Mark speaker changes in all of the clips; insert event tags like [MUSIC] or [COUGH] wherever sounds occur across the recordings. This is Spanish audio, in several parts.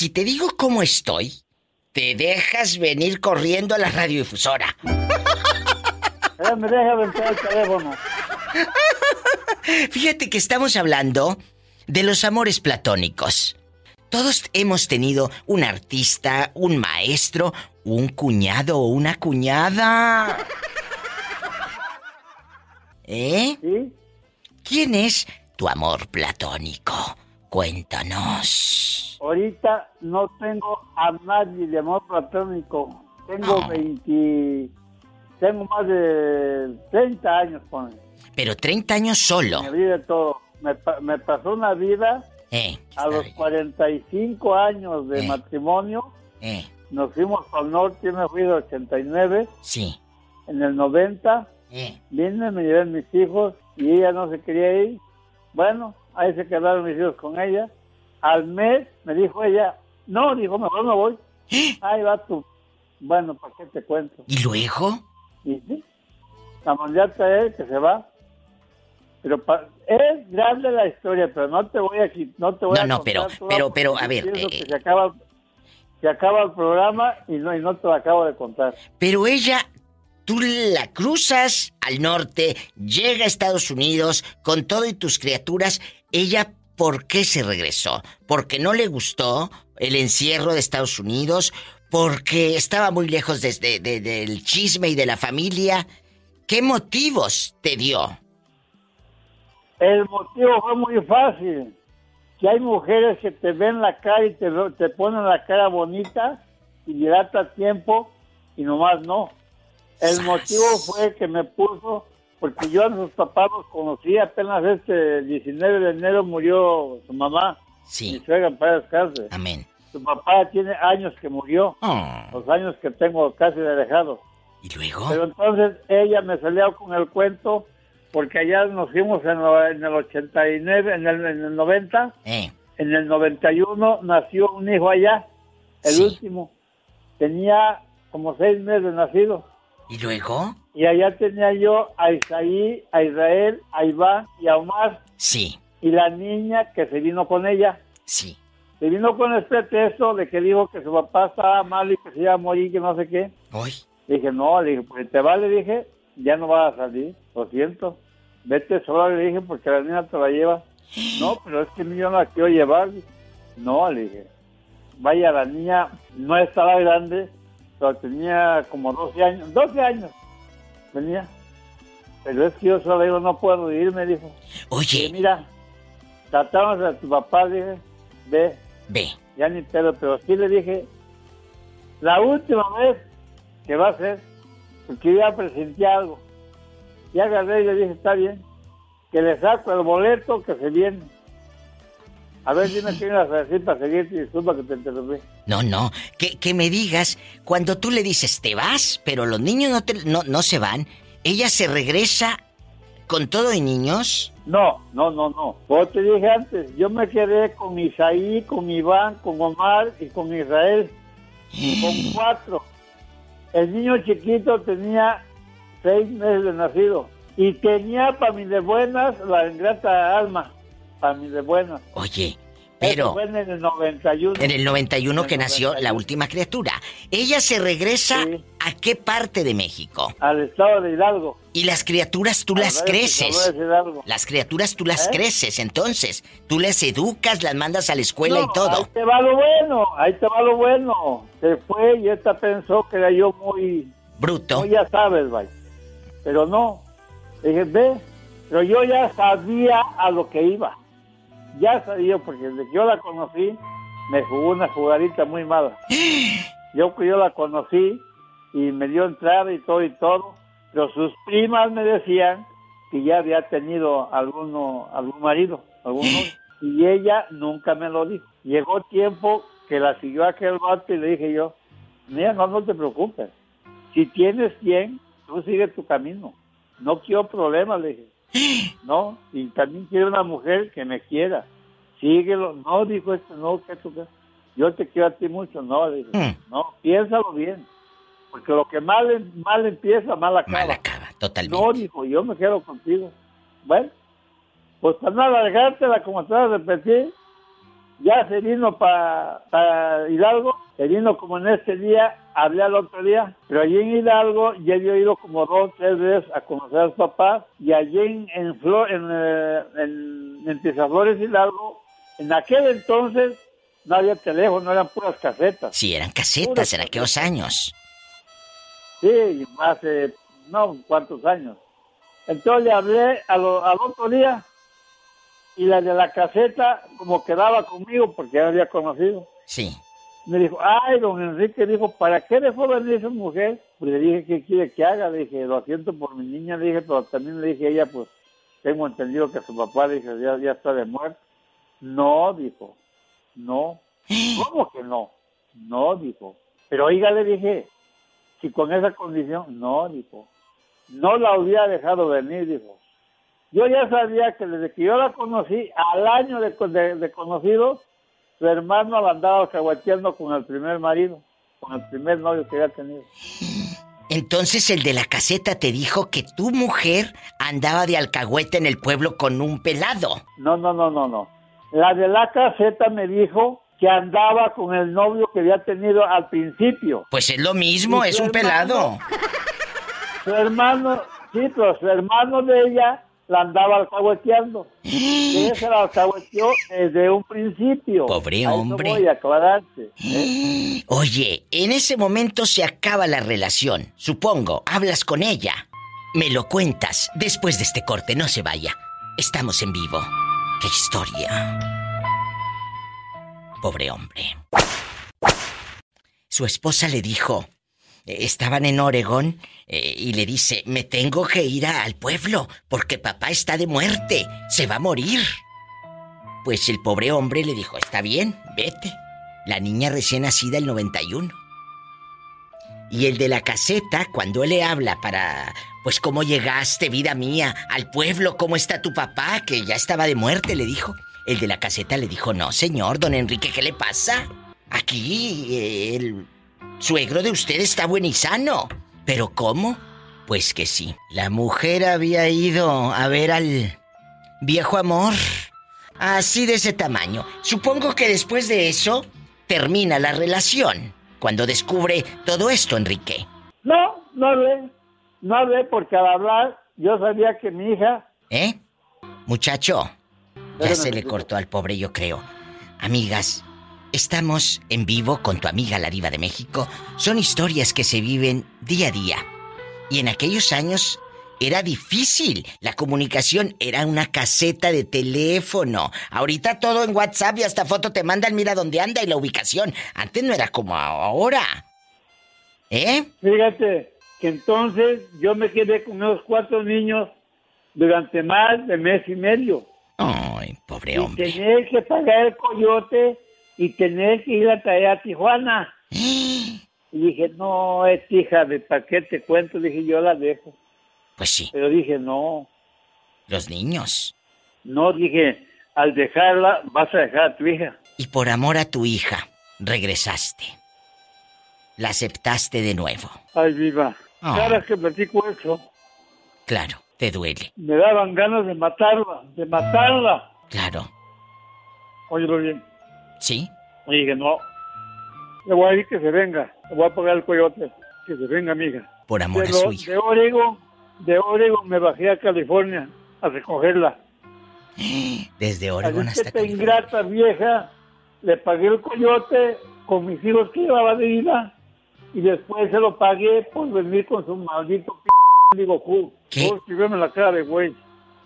Speaker 1: Si te digo cómo estoy, te dejas venir corriendo a la radiodifusora. [LAUGHS]
Speaker 2: Eh, me deja el teléfono.
Speaker 1: Fíjate que estamos hablando de los amores platónicos. Todos hemos tenido un artista, un maestro, un cuñado o una cuñada. ¿Eh?
Speaker 2: ¿Sí?
Speaker 1: ¿Quién es tu amor platónico? Cuéntanos.
Speaker 2: Ahorita no tengo a nadie de amor platónico. Tengo 20. Tengo más de 30 años con él.
Speaker 1: Pero 30 años solo.
Speaker 2: Me de todo. Me, pasó una vida
Speaker 1: eh,
Speaker 2: a los 45 años de eh. matrimonio.
Speaker 1: Eh.
Speaker 2: Nos fuimos al norte, me fui de 89.
Speaker 1: Sí.
Speaker 2: En el 90. Vine, me llevé mis hijos y ella no se quería ir. Bueno, ahí se quedaron mis hijos con ella. Al mes me dijo ella, no, dijo, mejor no voy. Ahí va tú. Bueno, ¿para qué te cuento?
Speaker 1: ¿Y luego?
Speaker 2: Y sí, la mandata es que se va. Pero es grande la historia, pero no te voy a no te voy
Speaker 1: no, no, pero, pero, pero, a ver,
Speaker 2: eh, se acaba, se acaba el programa y no, y no te lo acabo de contar.
Speaker 1: Pero ella tú la cruzas al norte, llega a Estados Unidos con todo y tus criaturas. Ella, ¿por qué se regresó? ¿Porque no le gustó el encierro de Estados Unidos? ¿Porque estaba muy lejos desde del chisme y de la familia? ¿Qué motivos te dio?
Speaker 2: El motivo fue muy fácil. Que hay mujeres que te ven la cara y te, te ponen la cara bonita y dilata tiempo y nomás no. El motivo fue que me puso, porque yo a sus papás los conocí apenas este 19 de enero murió su mamá.
Speaker 1: Sí.
Speaker 2: Mi suegra para descansar.
Speaker 1: Amén.
Speaker 2: Su papá tiene años que murió.
Speaker 1: Oh.
Speaker 2: Los años que tengo casi de dejado.
Speaker 1: ¿Y luego?
Speaker 2: Pero entonces ella me salió con el cuento porque allá nos fuimos en, el 89, en el, en el 90.
Speaker 1: Eh.
Speaker 2: En el 91 nació un hijo allá, el último. Tenía como seis meses nacido.
Speaker 1: ¿Y luego?
Speaker 2: Y allá tenía yo a Isaí, a Israel, a Iván y a Omar.
Speaker 1: Sí.
Speaker 2: Y la niña que se vino con ella.
Speaker 1: Sí.
Speaker 2: Se vino con el pretexto de que dijo que su papá estaba mal y que se iba a morir, que no sé qué.
Speaker 1: Hoy.
Speaker 2: Dije, no, le dije, pues te vale, dije, ya no vas a salir, lo siento. Vete sola, le dije, porque la niña te la lleva. No, pero es que yo no la quiero llevar. No, le dije, vaya, la niña no estaba grande, tenía como 12 años, 12 años tenía. Pero es que yo solo digo, no puedo ir, me dijo.
Speaker 1: Oye.
Speaker 2: mira, tratamos a tu papá, dije, ve.
Speaker 1: Ve.
Speaker 2: Ya ni pedo, pero sí le dije, la última vez que va a ser, porque ya presenté algo. Y agarré y le dije, está bien, que le saco el boleto que se viene. A ver, dime qué ibas a decir para seguirte, disculpa que te interrumpí.
Speaker 1: No, no, que, que, me digas, cuando tú le dices te vas, pero los niños no, te, no, no se van, ¿ella se regresa con todo y niños?
Speaker 2: No, no, no, no. Como te dije antes, yo me quedé con Isaí, con Iván, con Omar y con Israel. con [GASPS] cuatro. El niño chiquito tenía seis meses de nacido. Y tenía para mí de buenas la ingrata alma para mí de buena.
Speaker 1: Oye, pero...
Speaker 2: fue en el 91.
Speaker 1: En el 91 que nació la última criatura. Ella se regresa a qué parte de México?
Speaker 2: Al estado de Hidalgo.
Speaker 1: Y las criaturas tú las creces. Las criaturas tú las ¿Eh? creces, entonces. Tú las educas, las mandas a la escuela y todo.
Speaker 2: Ahí te va lo bueno, ahí te va lo bueno. Se fue y esta pensó que era yo muy...
Speaker 1: Bruto.
Speaker 2: ya sabes, vaya. Pero no. Dije, ve, pero yo ya sabía a lo que iba ya sabía, porque desde que yo la conocí, me jugó una jugadita muy mala. [GASPS] Yo que yo la conocí y me dio entrada y todo y todo, pero sus primas me decían que ya había tenido alguno, algún marido, alguno, [GASPS] y ella nunca me lo dijo. Llegó tiempo que la siguió aquel vato y le dije yo, mira, no, no te preocupes, si tienes quien, tú sigue tu camino, no quiero problemas, le dije. No, y también quiero una mujer que me quiera. Síguelo. No, dijo esto, no, que tú, yo te quiero a ti mucho. No, dijo, hmm. no, piénsalo bien. Porque lo que mal, mal empieza, mal acaba.
Speaker 1: Mal acaba, totalmente.
Speaker 2: No, dijo, yo me quedo contigo. Bueno, pues para no alargártela como te vas a repetir, ya se vino para Hidalgo, se vino como en este día, hablé al otro día, pero allí en Hidalgo ya había ido como dos, tres veces a conocer a su papá, y allí en, en, Flor, en, eh, en, en Hidalgo, en aquel entonces no había teléfono, eran puras casetas.
Speaker 1: Sí, eran casetas en aquellos años.
Speaker 2: Sí, hace, no, cuántos años. Entonces le hablé al otro día y la de la caseta como quedaba conmigo porque ya había conocido.
Speaker 1: Sí.
Speaker 2: Me dijo, ay, don Enrique, dijo, ¿para qué dejó venir esa mujer? Pues le dije, ¿qué quiere que haga? Le dije, lo siento por mi niña, le dije, pero también le dije a ella, pues, tengo entendido que su papá, le dije, ya, ya está de muerte. No, dijo, no. [GASPS] ¿Cómo que no? No, dijo. Pero oiga, le dije, si con esa condición, no, dijo. No la hubiera dejado venir, dijo. Yo ya sabía que desde que yo la conocí, al año de, conocido, su hermano la andaba caguateando con el primer marido, con el primer novio que había tenido.
Speaker 1: Entonces el de la caseta te dijo que tu mujer andaba de alcahuete en el pueblo con un pelado.
Speaker 2: No, no, no, no, no. La de la caseta me dijo que andaba con el novio que había tenido al principio.
Speaker 1: Pues es lo mismo, es un pelado.
Speaker 2: Su hermano, sí, pero su hermano de ella la andaba alcahueteando. [GASPS] Ella se la alcahueteó desde un principio.
Speaker 1: Pobre hombre.
Speaker 2: voy a aclararte, ¿eh? [GASPS]
Speaker 1: Oye, en ese momento se acaba la relación. Supongo, hablas con ella. Me lo cuentas después de este corte, no se vaya. Estamos en vivo. ¡Qué historia! Pobre hombre. Su esposa le dijo, estaban en Oregón eh, y le dice, me tengo que ir al pueblo porque papá está de muerte, se va a morir. Pues el pobre hombre le dijo, está bien, vete. La niña recién nacida el 91. Y el de la caseta, cuando él le habla para, pues, ¿cómo llegaste, vida mía, al pueblo? ¿Cómo está tu papá? Que ya estaba de muerte, le dijo. El de la caseta le dijo, no, señor, don Enrique, ¿qué le pasa? Aquí eh, el suegro de usted está buen y sano. ¿Pero cómo? Pues que sí. La mujer había ido a ver al viejo amor. Así de ese tamaño. Supongo que después de eso termina la relación. Cuando descubre todo esto, Enrique.
Speaker 2: No, no hablé. No hablé porque al hablar yo sabía que mi hija...
Speaker 1: ¿Eh? Muchacho. Ya se le cortó al pobre, yo creo. Amigas, Estamos en vivo con tu amiga la diva de México. Son historias que se viven día a día. Y en aquellos años era difícil. La comunicación era una caseta de teléfono. Ahorita todo en WhatsApp y hasta foto te mandan, mira dónde anda y la ubicación. Antes no era como ahora. ¿Eh?
Speaker 2: Fíjate que entonces yo me quedé con esos cuatro niños durante más de mes y medio.
Speaker 1: Ay, pobre hombre.
Speaker 2: Y tenía que pagar el coyote y tener que ir a traer a Tijuana. [GASPS] y dije, no, es hija de pa' qué te cuento, dije, yo la dejo.
Speaker 1: Pues sí.
Speaker 2: Pero dije, no.
Speaker 1: Los niños.
Speaker 2: No, dije, al dejarla, vas a dejar a tu hija.
Speaker 1: Y por amor a tu hija, regresaste. La aceptaste de nuevo.
Speaker 2: Ay, viva. Oh. Cada que platico eso.
Speaker 1: Claro, te duele.
Speaker 2: Me daban ganas de matarla, de matarla.
Speaker 1: Claro.
Speaker 2: Óyelo bien.
Speaker 1: Sí.
Speaker 2: Y dije, no, le voy a decir que se venga, le voy a pagar el coyote, que se venga, amiga.
Speaker 1: Por amor a su hija.
Speaker 2: De Oregon, de Oregon me bajé a California a recogerla.
Speaker 1: Desde Oregon hasta
Speaker 2: esta ingrata vieja, le pagué el coyote con mis hijos que llevaba de vida y después se lo pagué por venir con su maldito p... Digo, ¿qué? Por la cara de güey.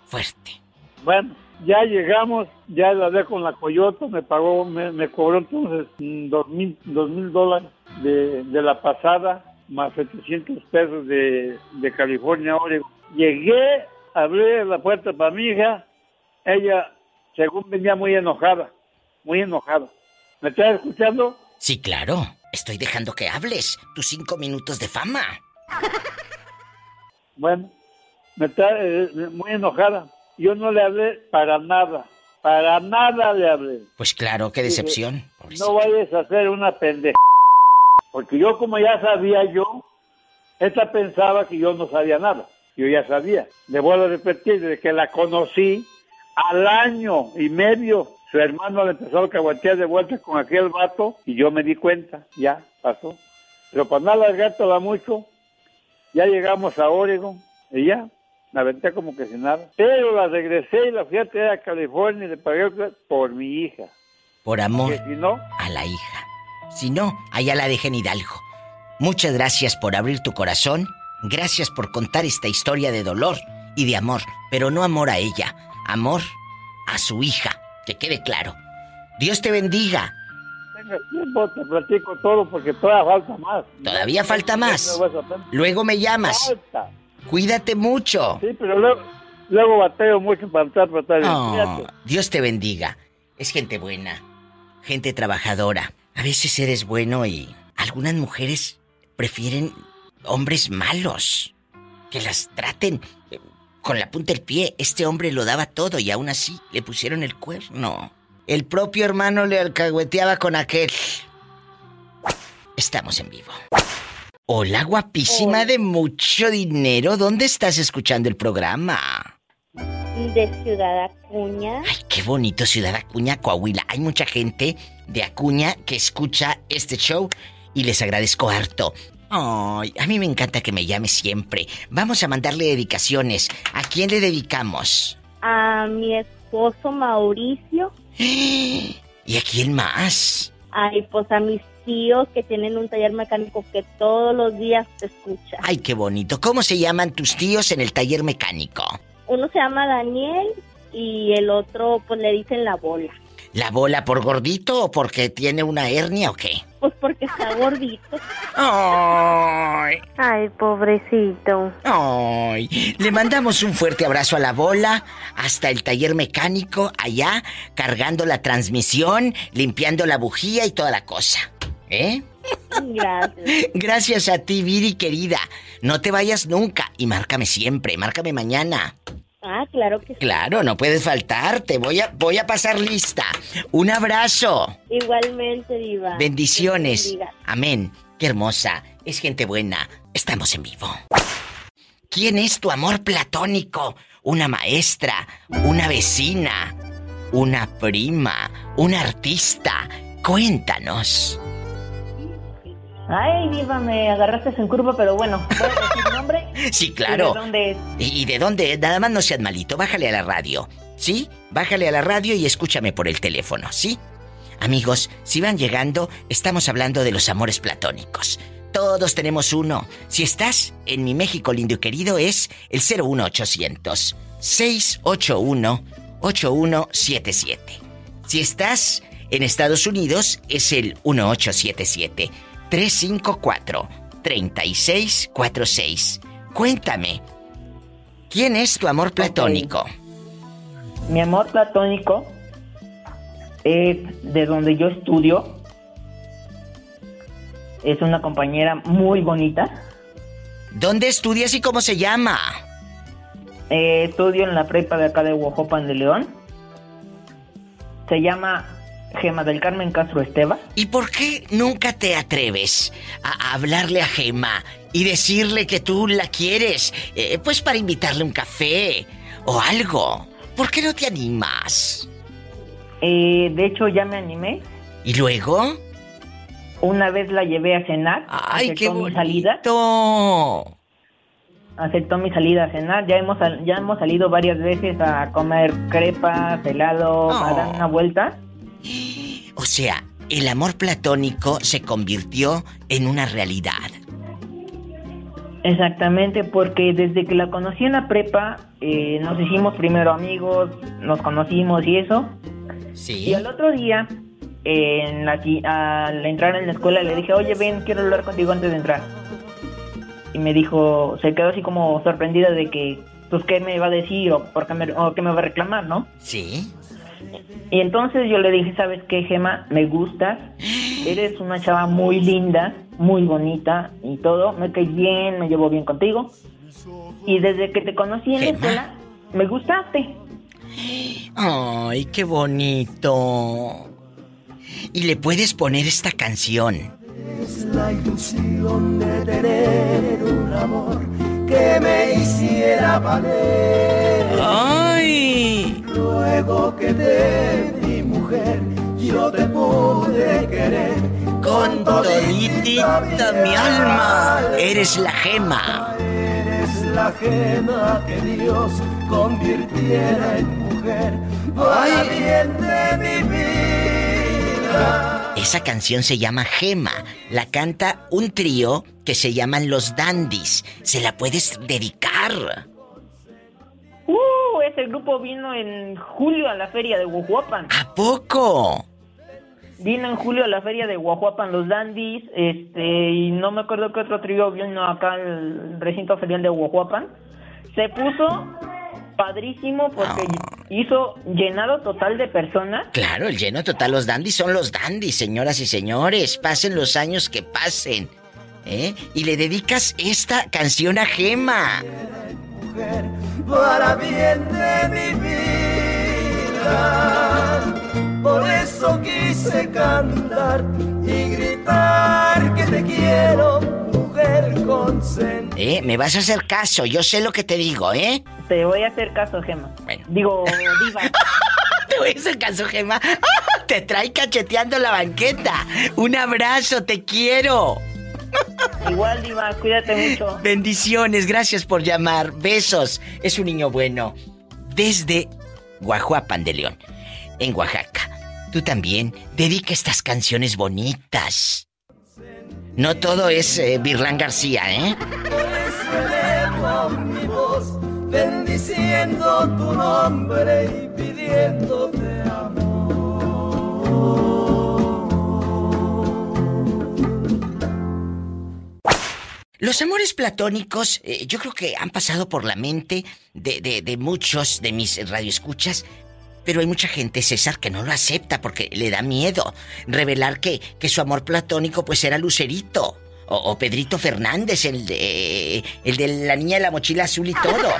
Speaker 1: Fuerte.
Speaker 2: Bueno, ya llegamos, ya la hablé con la Coyota, me pagó, me, cobró entonces mm, dos mil, dos mil dólares de, la pasada, más 700 pesos de, California, Oregon. Llegué, abrí la puerta para mi hija, ella, según venía muy enojada, muy enojada. ¿Me estás escuchando?
Speaker 1: Sí, claro. Estoy dejando que hables. Tus cinco minutos de fama. [LAUGHS]
Speaker 2: Bueno, me está eh, muy enojada. Yo no le hablé para nada. Para nada le hablé.
Speaker 1: Pues claro, qué decepción.
Speaker 2: no vayas a hacer una pendeja. Porque yo como ya sabía yo, esta pensaba que yo no sabía nada. Yo ya sabía. Le vuelvo a repetir, desde que la conocí, al año y medio su hermano le empezó a caguatear de vuelta con aquel vato y yo me di cuenta, ya pasó. Pero para no alargártela mucho, ya llegamos a Oregon y ya, me aventé como que sin nada. Pero la regresé y la fui a traer a California y le pagué por mi hija.
Speaker 1: Por amor
Speaker 2: si no,
Speaker 1: a la hija. Si no, allá la dejé en Hidalgo. Muchas gracias por abrir tu corazón. Gracias por contar esta historia de dolor y de amor. Pero no amor a ella. Amor a su hija. Que quede claro. Dios te bendiga.
Speaker 2: Tenga tiempo, te platico todo porque todavía falta más.
Speaker 1: Todavía falta más. Luego me llamas.
Speaker 2: Falta.
Speaker 1: Cuídate mucho.
Speaker 2: Sí, pero luego, luego bateo mucho para estar
Speaker 1: oh, Dios te bendiga. Es gente buena, gente trabajadora. A veces eres bueno y algunas mujeres prefieren hombres malos. Que las traten eh, con la punta del pie. Este hombre lo daba todo y aún así le pusieron el cuerno. El propio hermano le alcahueteaba con aquel. Estamos en vivo. Hola, guapísima de mucho dinero. ¿Dónde estás escuchando el programa?
Speaker 3: De Ciudad Acuña.
Speaker 1: Ay, qué bonito Ciudad Acuña, Coahuila. Hay mucha gente de Acuña que escucha este show y les agradezco harto. Ay, a mí me encanta que me llame siempre. Vamos a mandarle dedicaciones. ¿A quién le dedicamos?
Speaker 3: A mi esposo Mauricio. [GASPS]
Speaker 1: ¿Y a quién más?
Speaker 3: Ay, pues a mis tíos que tienen un taller mecánico que todos los días te escucha.
Speaker 1: Ay, qué bonito. ¿Cómo se llaman tus tíos en el taller mecánico?
Speaker 3: Uno se llama Daniel y el otro pues le dicen la bola.
Speaker 1: ¿La bola por gordito o porque tiene una hernia o qué?
Speaker 3: Pues porque está gordito.
Speaker 1: Ay.
Speaker 3: Ay, pobrecito.
Speaker 1: Ay. Le mandamos un fuerte abrazo a la bola hasta el taller mecánico allá, cargando la transmisión, limpiando la bujía y toda la cosa. ¿Eh?
Speaker 3: Gracias. [LAUGHS]
Speaker 1: Gracias a ti, Viri, querida. No te vayas nunca y márcame siempre, márcame mañana.
Speaker 3: Ah, claro que sí.
Speaker 1: Claro, no puedes faltar. Te voy a, voy a pasar lista. Un abrazo.
Speaker 3: Igualmente, Diva.
Speaker 1: Bendiciones. Amén. Qué hermosa. Es gente buena. Estamos en vivo. ¿Quién es tu amor platónico? ¿Una maestra? ¿Una vecina? ¿Una prima? ¿Un artista? Cuéntanos.
Speaker 3: Ay, diva, me agarraste en curva, pero bueno, ¿puedo decir [LAUGHS] nombre?
Speaker 1: Sí, claro.
Speaker 3: ¿Y de dónde es?
Speaker 1: ¿Y de dónde? Nada más no seas malito, bájale a la radio, ¿sí? Bájale a la radio y escúchame por el teléfono, ¿sí? Amigos, si van llegando, estamos hablando de los amores platónicos. Todos tenemos uno. Si estás en mi México lindo y querido, es el 01800 681 8177. Si estás en Estados Unidos, es el 1877 354-3646. Cuéntame, ¿quién es tu amor platónico?
Speaker 4: Mi amor platónico es de donde yo estudio. Es una compañera muy bonita.
Speaker 1: ¿Dónde estudias y cómo se llama?
Speaker 4: Eh, estudio en la prepa de acá de Huajopan de León. Se llama Gema del Carmen Castro Esteba.
Speaker 1: ¿Y por qué nunca te atreves a hablarle a Gema y decirle que tú la quieres? Eh, pues para invitarle un café o algo. ¿Por qué no te animas?
Speaker 4: Eh, de hecho, ya me animé.
Speaker 1: ¿Y luego?
Speaker 4: Una vez la llevé a cenar.
Speaker 1: ¡Ay, qué bonito! Mi salida.
Speaker 4: Aceptó mi salida a cenar. Ya hemos, ya hemos salido varias veces a comer crepas, helado, a dar una vuelta. [GASPS]
Speaker 1: O sea, el amor platónico se convirtió en una realidad.
Speaker 4: Exactamente, porque desde que la conocí en la prepa, eh, nos hicimos primero amigos, nos conocimos y eso.
Speaker 1: Sí.
Speaker 4: Y al otro día, en la, al entrar en la escuela, le dije, oye, ven, quiero hablar contigo antes de entrar. Y me dijo, se quedó así como sorprendida de que, pues, ¿qué me va a decir o, por qué me, o qué me va a reclamar, no?
Speaker 1: Sí.
Speaker 4: Y entonces yo le dije, ¿sabes qué, Gema? Me gustas. Eres una chava muy linda, muy bonita y todo. Me caes bien, me llevo bien contigo. Y desde que te conocí en la escuela, me gustaste.
Speaker 1: Ay, qué bonito. Y le puedes poner esta canción.
Speaker 5: Es la ilusión de tener un amor que me hiciera valer.
Speaker 1: ¡Ay!
Speaker 5: Luego que te vi mujer, yo te pude querer
Speaker 1: con toditita mi alma. Eres la gema.
Speaker 5: Eres la gema que Dios convirtiera en mujer de mi vida.
Speaker 1: Esa canción se llama Gema. La canta un trío que se llaman Los Dandies. ¿Se la puedes dedicar?
Speaker 4: Uh, ese grupo vino en julio a la feria de Guajuapan.
Speaker 1: ¿A poco?
Speaker 4: Vino en julio a la feria de Guajuapan los Dandies, este, y no me acuerdo qué otro trío vino acá al recinto ferial de Guajuapan. Se puso padrísimo porque hizo llenado total de personas.
Speaker 1: Claro, el lleno total. Los dandies son los dandies, señoras y señores. Pasen los años que pasen. ¿Eh? Y le dedicas esta canción a Gema.
Speaker 5: Mujer, para bien de mi vida. Por eso quise cantar y gritar que te quiero, mujer consentida.
Speaker 1: ¿Eh? Me vas a hacer caso, yo sé lo que te digo, ¿eh?
Speaker 4: Te voy a hacer caso, Gema.
Speaker 1: Bueno.
Speaker 4: Digo, [LAUGHS] Diva.
Speaker 1: te voy a hacer caso, Gema. [LAUGHS] te trae cacheteando la banqueta. Un abrazo, te quiero.
Speaker 4: Igual, Diva, cuídate mucho.
Speaker 1: Bendiciones, gracias por llamar. Besos. Es un niño bueno. Desde Guajuapan de León, en Oaxaca. Tú también dedica estas canciones bonitas. No todo es eh, Virlán García, ¿eh?
Speaker 5: Por eso elevo mi voz, bendiciendo tu nombre y pidiéndote
Speaker 1: Los amores platónicos, eh, yo creo que han pasado por la mente de, muchos de mis radioescuchas, pero hay mucha gente, César, que no lo acepta porque le da miedo revelar que, que su amor platónico pues era Lucerito. O, o, Pedrito Fernández, el de, el de la niña de la mochila azul y todo.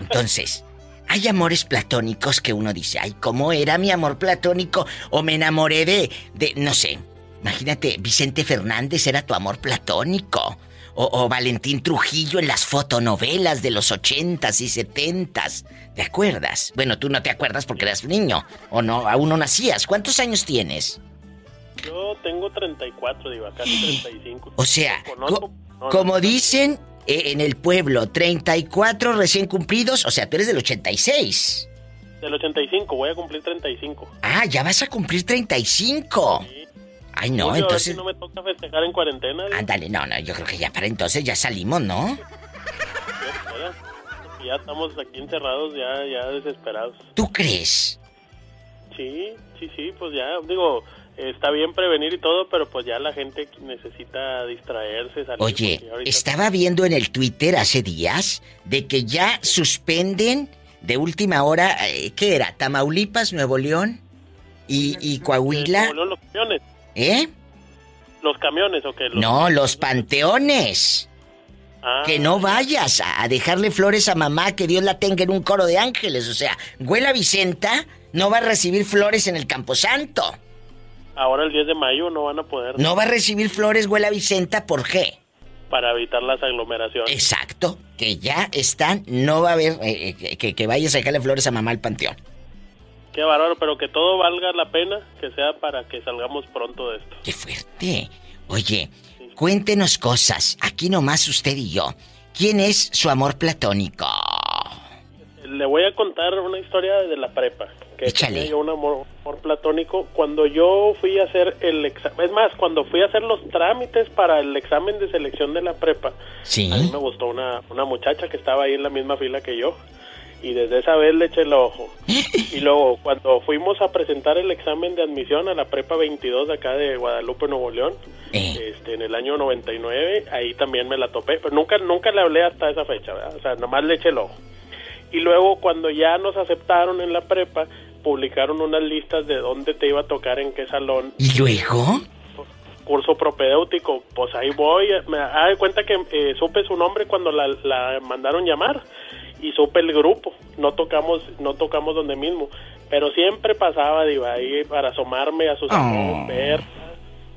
Speaker 1: Entonces, hay amores platónicos que uno dice, ay, ¿cómo era mi amor platónico? O me enamoré de, de, no sé, imagínate, Vicente Fernández era tu amor platónico. O, o, Valentín Trujillo en las fotonovelas de los ochentas y setentas. ¿Te acuerdas? Bueno, tú no te acuerdas porque eras un niño. O no, aún no nacías. ¿Cuántos años tienes?
Speaker 6: Yo tengo 34, digo, casi 35.
Speaker 1: O sea, co no, como no, dicen eh, en el pueblo, 34 recién cumplidos, o sea, tú eres del 86.
Speaker 6: Del 85, voy a cumplir 35.
Speaker 1: Ah, ya vas a cumplir 35. Sí. Ay, no,
Speaker 6: Oye,
Speaker 1: entonces.
Speaker 6: no me toca festejar en cuarentena.
Speaker 1: Ándale, no, no, yo creo que ya para entonces ya salimos, ¿no?
Speaker 6: Ya, estamos aquí encerrados, ya, ya desesperados.
Speaker 1: ¿Tú crees?
Speaker 6: Sí, sí, sí, pues ya, digo, está bien prevenir y todo, pero pues ya la gente necesita distraerse. Salir
Speaker 1: Oye, ahorita... estaba viendo en el Twitter hace días de que ya suspenden de última hora, eh, ¿qué era? ¿Tamaulipas, Nuevo León y, y Coahuila?
Speaker 6: Nuevo León, los camiones.
Speaker 1: ¿Eh?
Speaker 6: ¿Los camiones o qué? Los...
Speaker 1: No, los panteones. Ah. Que no vayas a dejarle flores a mamá, que Dios la tenga en un coro de ángeles. O sea, Güela Vicenta no va a recibir flores en el Camposanto.
Speaker 6: Ahora el 10 de mayo no van a poder.
Speaker 1: No va a recibir flores, Güela Vicenta, ¿por qué?
Speaker 6: Para evitar las aglomeraciones.
Speaker 1: Exacto, que ya están, no va a haber eh, que, que vayas a dejarle flores a mamá al panteón.
Speaker 6: Qué bárbaro, pero que todo valga la pena, que sea para que salgamos pronto de esto.
Speaker 1: Qué fuerte. Oye, sí. cuéntenos cosas, aquí nomás usted y yo. ¿Quién es su amor platónico?
Speaker 6: Le voy a contar una historia de la prepa. Que
Speaker 1: Échale.
Speaker 6: tenía yo un amor, amor, platónico. Cuando yo fui a hacer el examen, es más, cuando fui a hacer los trámites para el examen de selección de la prepa,
Speaker 1: ¿Sí?
Speaker 6: a mí me gustó una, una muchacha que estaba ahí en la misma fila que yo y desde esa vez le eché el ojo. [LAUGHS] y luego, cuando fuimos a presentar el examen de admisión a la prepa 22 de acá de Guadalupe, Nuevo León,
Speaker 1: eh.
Speaker 6: este, en el año 99, ahí también me la topé, pero nunca, nunca le hablé hasta esa fecha, ¿verdad? o sea, nomás le eché el ojo. Y luego, cuando ya nos aceptaron en la prepa, publicaron unas listas de dónde te iba a tocar, en qué salón.
Speaker 1: ¿Y luego?
Speaker 6: curso propedéutico, pues ahí voy, me da cuenta que eh, supe su nombre cuando la, la mandaron llamar y supe el grupo, no tocamos, no tocamos donde mismo, pero siempre pasaba, digo, ahí para asomarme a sus
Speaker 1: Oh.
Speaker 6: ver,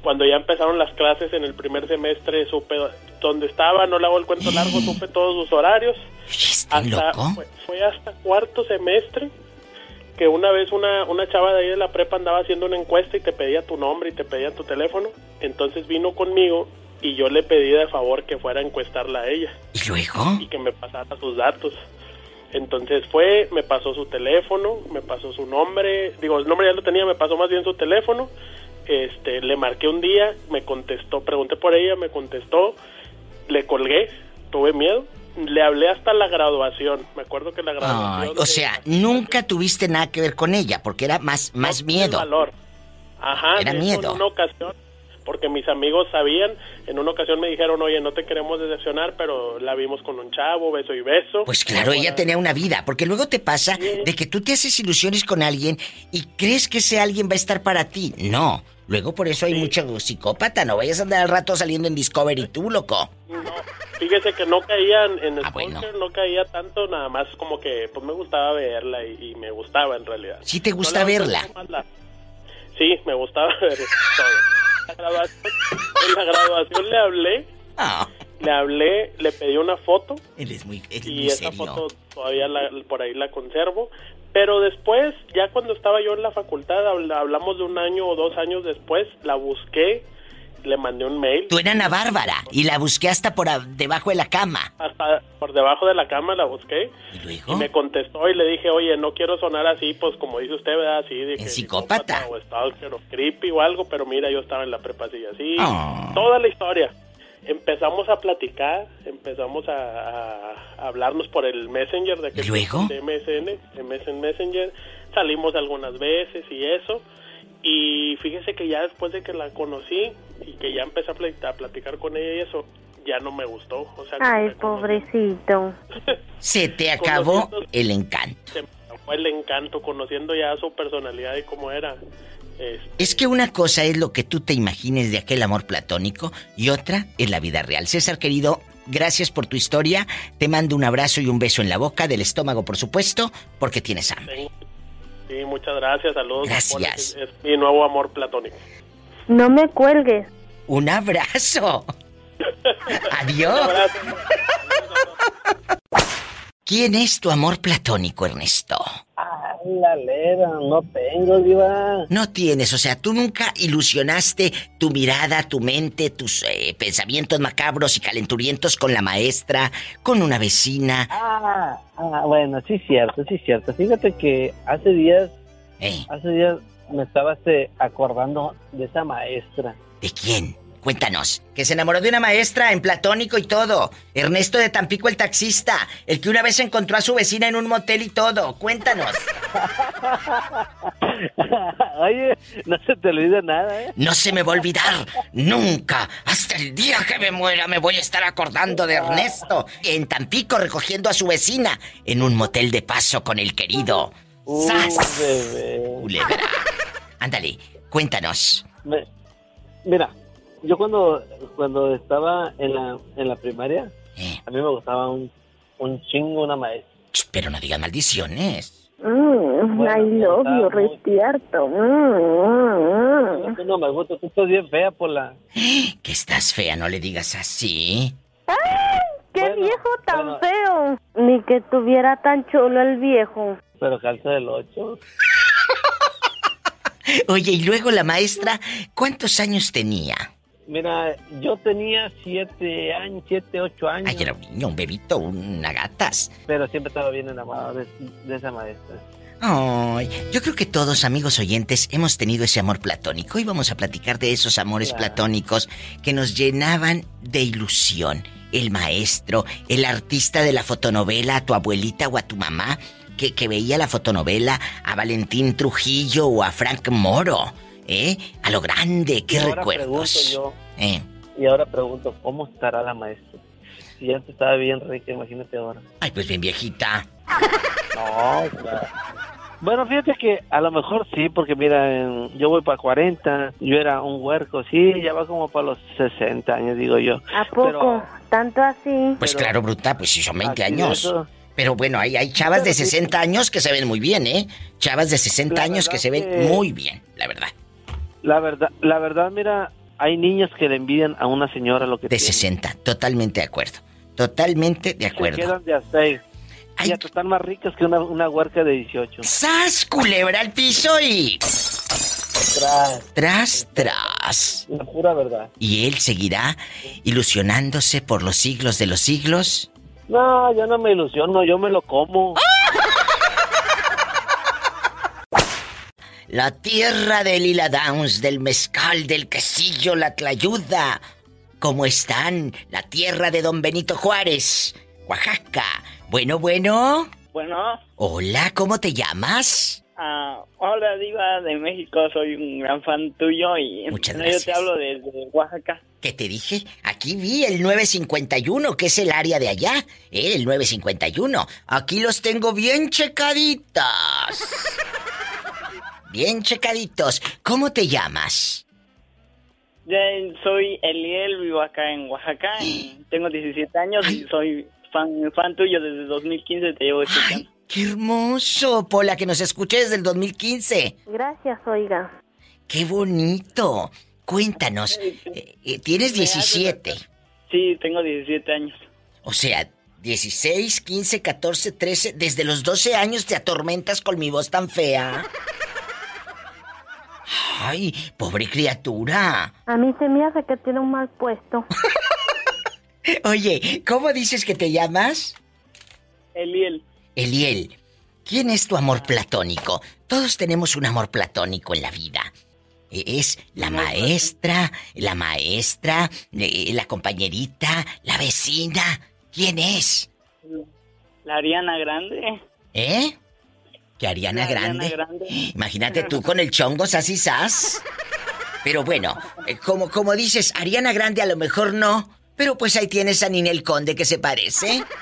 Speaker 6: cuando ya empezaron las clases en el primer semestre, supe dónde estaba, no le hago el cuento largo, supe todos sus horarios,
Speaker 1: ¿Está
Speaker 6: hasta, fue, fue hasta cuarto semestre que una vez una, una chava de ahí de la prepa andaba haciendo una encuesta y te pedía tu nombre y te pedía tu teléfono. Entonces vino conmigo y yo le pedí de favor que fuera a encuestarla a ella.
Speaker 1: ¿Y luego?
Speaker 6: Y que me pasara sus datos. Entonces fue, me pasó su teléfono, me pasó su nombre, digo, el nombre ya lo tenía, me pasó más bien su teléfono. Este, le marqué un día, me contestó, pregunté por ella, me contestó, le colgué, tuve miedo, le hablé hasta la graduación. Me acuerdo que la graduación.
Speaker 1: o sea, nunca tuviste nada que ver con ella, porque era más, más miedo.
Speaker 6: Valor. Ajá,
Speaker 1: era miedo.
Speaker 6: En una ocasión, porque mis amigos sabían, en una ocasión me dijeron, oye, no te queremos decepcionar, pero la vimos con un chavo, beso y beso.
Speaker 1: Pues claro, ella tenía una vida, porque luego te pasa de que tú te haces ilusiones con alguien y crees que ese alguien va a estar para ti. No. Luego por eso hay mucho psicópata, no vayas a andar al rato saliendo en Discovery tú, loco.
Speaker 6: No, fíjese que no caía en el ah, no caía tanto, nada más como que pues me gustaba verla y, me gustaba en realidad.
Speaker 1: ¿Sí te gusta verla?
Speaker 6: Sí, me gustaba [LAUGHS] ver todo. La graduación, en la graduación le hablé. Ah. Le hablé, le pedí una foto.
Speaker 1: Eres muy, eres
Speaker 6: y esa foto todavía por ahí la conservo. Pero después, ya cuando estaba yo en la facultad, hablamos de un año o dos años después, la busqué, le mandé un mail.
Speaker 1: Tú eras Ana Bárbara y la busqué hasta por debajo de la cama.
Speaker 6: Hasta por debajo de la cama la busqué.
Speaker 1: ¿Y luego?
Speaker 6: Y me contestó y le dije, oye, no quiero sonar así, pues como dice usted, ¿verdad? Así de
Speaker 1: que... psicópata?
Speaker 6: O stalker o creepy o algo, pero mira, yo estaba en la prepa así, así. Ah. Toda la historia empezamos a platicar, empezamos a, hablarnos por el Messenger de que
Speaker 1: luego
Speaker 6: de MSN, Messenger, salimos algunas veces y eso. Y fíjese que ya después de que la conocí y que ya empecé a platicar, con ella y eso, ya no me gustó. O sea,
Speaker 3: Ay, pobrecito. [LAUGHS]
Speaker 1: Se te acabó el encanto. Se me
Speaker 6: acabó el encanto conociendo ya su personalidad y cómo era.
Speaker 1: Es que una cosa es lo que tú te imagines de aquel amor platónico y otra es la vida real. César querido, gracias por tu historia. Te mando un abrazo y un beso en la boca, del estómago por supuesto, porque tienes hambre.
Speaker 6: Sí, muchas gracias, saludos.
Speaker 1: Gracias.
Speaker 6: Es, mi nuevo amor platónico.
Speaker 3: No me cuelgues.
Speaker 1: Un abrazo. [LAUGHS] Adiós. ¿Quién es tu amor platónico, Ernesto?
Speaker 7: Ah, la lera, no tengo, diva.
Speaker 1: No tienes, o sea, tú nunca ilusionaste tu mirada, tu mente, tus eh, pensamientos macabros y calenturientos con la maestra, con una vecina.
Speaker 7: Ah, ah, bueno, sí cierto, sí cierto. Fíjate que hace días, eh. hace días me estabas este, acordando de esa maestra.
Speaker 1: ¿De quién? Cuéntanos, que se enamoró de una maestra en platónico y todo. Ernesto de Tampico el taxista, el que una vez encontró a su vecina en un motel y todo. Cuéntanos. [LAUGHS]
Speaker 7: Oye, no se te olvida nada, ¿eh?
Speaker 1: No se me va a olvidar. Nunca. Hasta el día que me muera me voy a estar acordando de Ernesto. En Tampico recogiendo a su vecina en un motel de paso con el querido.
Speaker 7: Uh, ¡Sas!
Speaker 1: Ándale, cuéntanos.
Speaker 7: mira, yo cuando, cuando estaba en la, en la primaria, eh. a mí me gustaba un, un chingo una maestra.
Speaker 1: Pero no digas maldiciones.
Speaker 3: Mm, I love you, respierto.
Speaker 7: Mm, mm, no me gusta, tú estás bien fea por la...
Speaker 1: Que estás fea, no le digas así.
Speaker 3: ¡Ay! ¡Qué viejo tan feo! Ni que tuviera tan chulo el viejo.
Speaker 7: Pero calza del 8. [LAUGHS]
Speaker 1: Oye, y luego la maestra, ¿cuántos años tenía?
Speaker 7: Mira, yo tenía siete años, siete, ocho años.
Speaker 1: Ay, era un niño, un bebito, una gatas.
Speaker 7: Pero siempre estaba bien enamorado de, esa maestra.
Speaker 1: Ay, yo creo que todos, amigos oyentes, hemos tenido ese amor platónico. Y vamos a platicar de esos amores platónicos que nos llenaban de ilusión. El maestro, el artista de la fotonovela, a tu abuelita o a tu mamá, que, que veía la fotonovela, a Valentín Trujillo o a Frank Moro. ¿Eh? A lo grande, qué recuerdos.
Speaker 7: Yo,
Speaker 1: ¿Eh?
Speaker 7: Y ahora pregunto, ¿cómo estará la maestra? Si antes estaba bien rica, imagínate ahora.
Speaker 1: Ay, pues bien viejita. [LAUGHS]
Speaker 7: No, claro. Bueno, fíjate que a lo mejor sí, porque mira, yo voy para 40, yo era un huerco, sí, ya va como para los 60 años, digo yo.
Speaker 3: ¿A poco? ¿Tanto así?
Speaker 1: Pues claro, bruta, pues si son 20 años. Pero bueno, hay, hay chavas de 60 años que se ven muy bien, ¿eh? Chavas de 60 años que se ven muy bien, la verdad.
Speaker 7: La verdad, la verdad, mira, hay niños que le envidian a una señora lo que
Speaker 1: De 60, totalmente de acuerdo. Totalmente de acuerdo.
Speaker 7: quedan de a seis. Y hasta están más ricas que una, una huerca de 18.
Speaker 1: ¡Sas, culebra al piso y...
Speaker 7: Tras.
Speaker 1: Tras, tras.
Speaker 7: La pura verdad.
Speaker 1: ¿Y él seguirá ilusionándose por los siglos de los siglos?
Speaker 7: No, yo no me ilusiono, yo me lo como. [LAUGHS]
Speaker 1: La tierra de Lila Downs, del mezcal, del quesillo, la tlayuda. ¿Cómo están? La tierra de Don Benito Juárez, Oaxaca. Bueno, bueno.
Speaker 8: Bueno,
Speaker 1: Hola, ¿cómo te llamas?
Speaker 8: Ah, hola Diva de México, soy un gran fan tuyo y
Speaker 1: Muchas
Speaker 8: no, yo
Speaker 1: gracias.
Speaker 8: te hablo desde Oaxaca.
Speaker 1: ¿Qué te dije? Aquí vi el 951, que es el área de allá. ¿eh? El 951. Aquí los tengo bien checaditos. Bien checaditos. ¿Cómo te llamas?
Speaker 8: Soy Eliel, vivo acá en Oaxaca, y [GASPS] tengo 17 años y soy fan, fan tuyo desde 2015, te llevo escuchando.
Speaker 1: ¡Qué hermoso! Pola, que nos escuché desde el 2015.
Speaker 3: Gracias, oiga.
Speaker 1: ¡Qué bonito! Cuéntanos, eh, eh, tienes 17.
Speaker 8: Sí, tengo 17 años.
Speaker 1: O sea, 16, 15, 14, 13. Desde los 12 años te atormentas con mi voz tan fea. Ay, pobre criatura.
Speaker 3: A mí se me hace que tiene un mal puesto. [LAUGHS]
Speaker 1: Oye, ¿cómo dices que te llamas?
Speaker 8: Eliel,
Speaker 1: Eliel, ¿quién es tu amor platónico? Todos tenemos un amor platónico en la vida. E- Es la maestra, la maestra, eh, la compañerita, la vecina. ¿Quién es?
Speaker 8: la Ariana Grande.
Speaker 1: ¿Eh? ¿Que Ariana
Speaker 8: La Ariana
Speaker 1: Grande?
Speaker 8: Grande.
Speaker 1: Imagínate tú [LAUGHS] con el chongo sas y sas. Pero bueno, eh, como, como dices, Ariana Grande a lo mejor no. Pero pues ahí tienes a Ninel Conde que se parece. [LAUGHS]